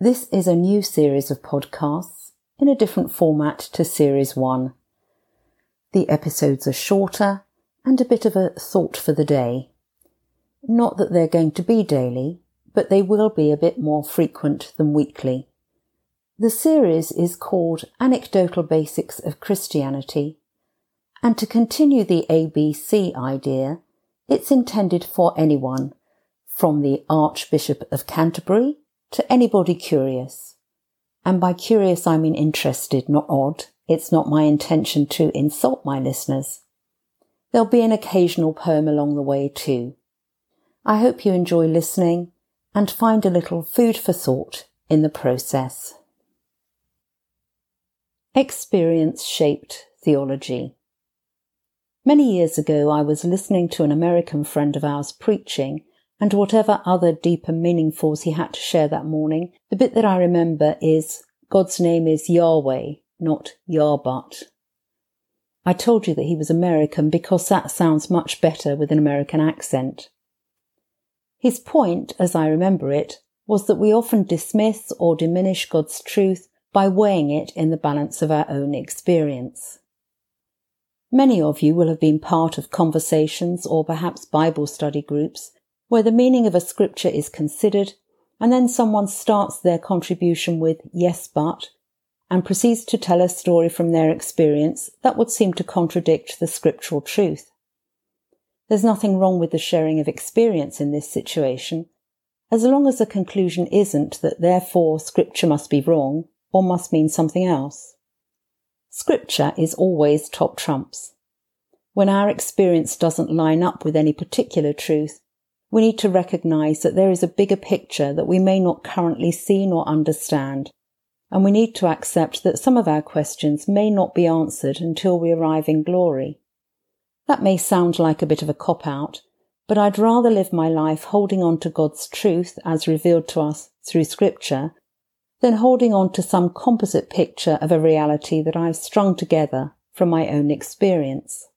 This is a new series of podcasts in a different format to Series 1. The episodes are shorter and a bit of a thought for the day. Not that they're going to be daily, but they will be a bit more frequent than weekly. The series is called Anecdotal Basics of Christianity, and to continue the ABC idea, it's intended for anyone, from the Archbishop of Canterbury to anybody curious. And by curious, I mean interested, not odd. It's not my intention to insult my listeners. There'll be an occasional poem along the way too. I hope you enjoy listening and find a little food for thought in the process. Experience shaped theology. Many years ago, I was listening to an American friend of ours preaching and whatever other deeper meaning meaningfuls he had to share that morning, the bit that I remember is God's name is Yahweh, not Yahbut. I told you that he was American because that sounds much better with an American accent. His point, as I remember it, was that we often dismiss or diminish God's truth by weighing it in the balance of our own experience. Many of you will have been part of conversations or perhaps Bible study groups where the meaning of a scripture is considered, and then someone starts their contribution with yes, but, and proceeds to tell a story from their experience that would seem to contradict the scriptural truth. There's nothing wrong with the sharing of experience in this situation, as long as the conclusion isn't that therefore scripture must be wrong or must mean something else. Scripture is always top trumps. When our experience doesn't line up with any particular truth, we need to recognize that there is a bigger picture that we may not currently see nor understand, and we need to accept that some of our questions may not be answered until we arrive in glory. That may sound like a bit of a cop out, but I'd rather live my life holding on to God's truth as revealed to us through Scripture than holding on to some composite picture of a reality that I've strung together from my own experience.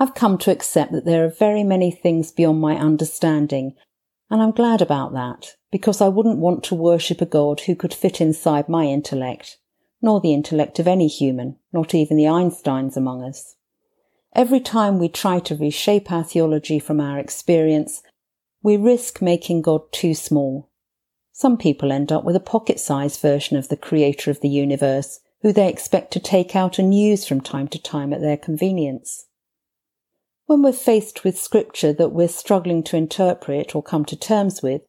I've come to accept that there are very many things beyond my understanding, and I'm glad about that, because I wouldn't want to worship a God who could fit inside my intellect, nor the intellect of any human, not even the Einsteins among us. Every time we try to reshape our theology from our experience, we risk making God too small. Some people end up with a pocket-sized version of the creator of the universe, who they expect to take out and use from time to time at their convenience. When we're faced with scripture that we're struggling to interpret or come to terms with,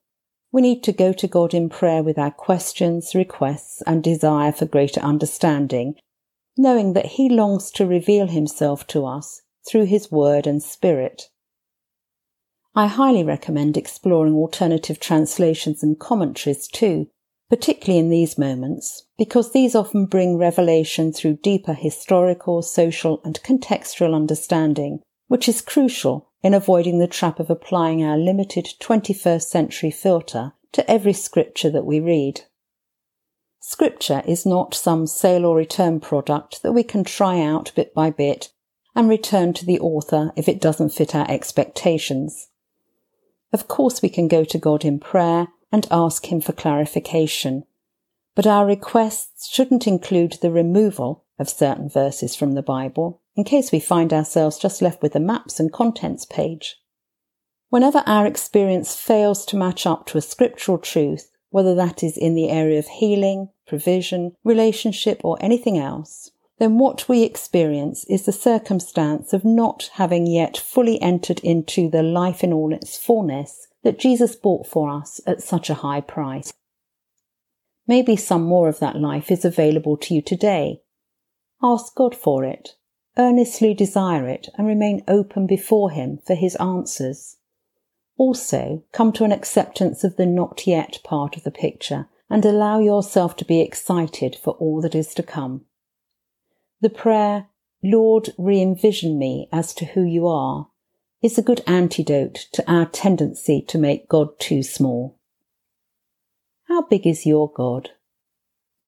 we need to go to God in prayer with our questions, requests, and desire for greater understanding, knowing that He longs to reveal Himself to us through His Word and Spirit. I highly recommend exploring alternative translations and commentaries too, particularly in these moments, because these often bring revelation through deeper historical, social, and contextual understanding which is crucial in avoiding the trap of applying our limited 21st century filter to every scripture that we read. Scripture is not some sale or return product that we can try out bit by bit and return to the author if it doesn't fit our expectations. Of course, we can go to God in prayer and ask Him for clarification, but our requests shouldn't include the removal of certain verses from the Bible in case we find ourselves just left with the maps and contents page. Whenever our experience fails to match up to a scriptural truth, whether that is in the area of healing, provision, relationship, or anything else, then what we experience is the circumstance of not having yet fully entered into the life in all its fullness that Jesus bought for us at such a high price. Maybe some more of that life is available to you today. Ask God for it earnestly desire it and remain open before Him for His answers. Also, come to an acceptance of the not yet part of the picture and allow yourself to be excited for all that is to come. The prayer, Lord, re envision me as to who you are, is a good antidote to our tendency to make God too small. How big is your God?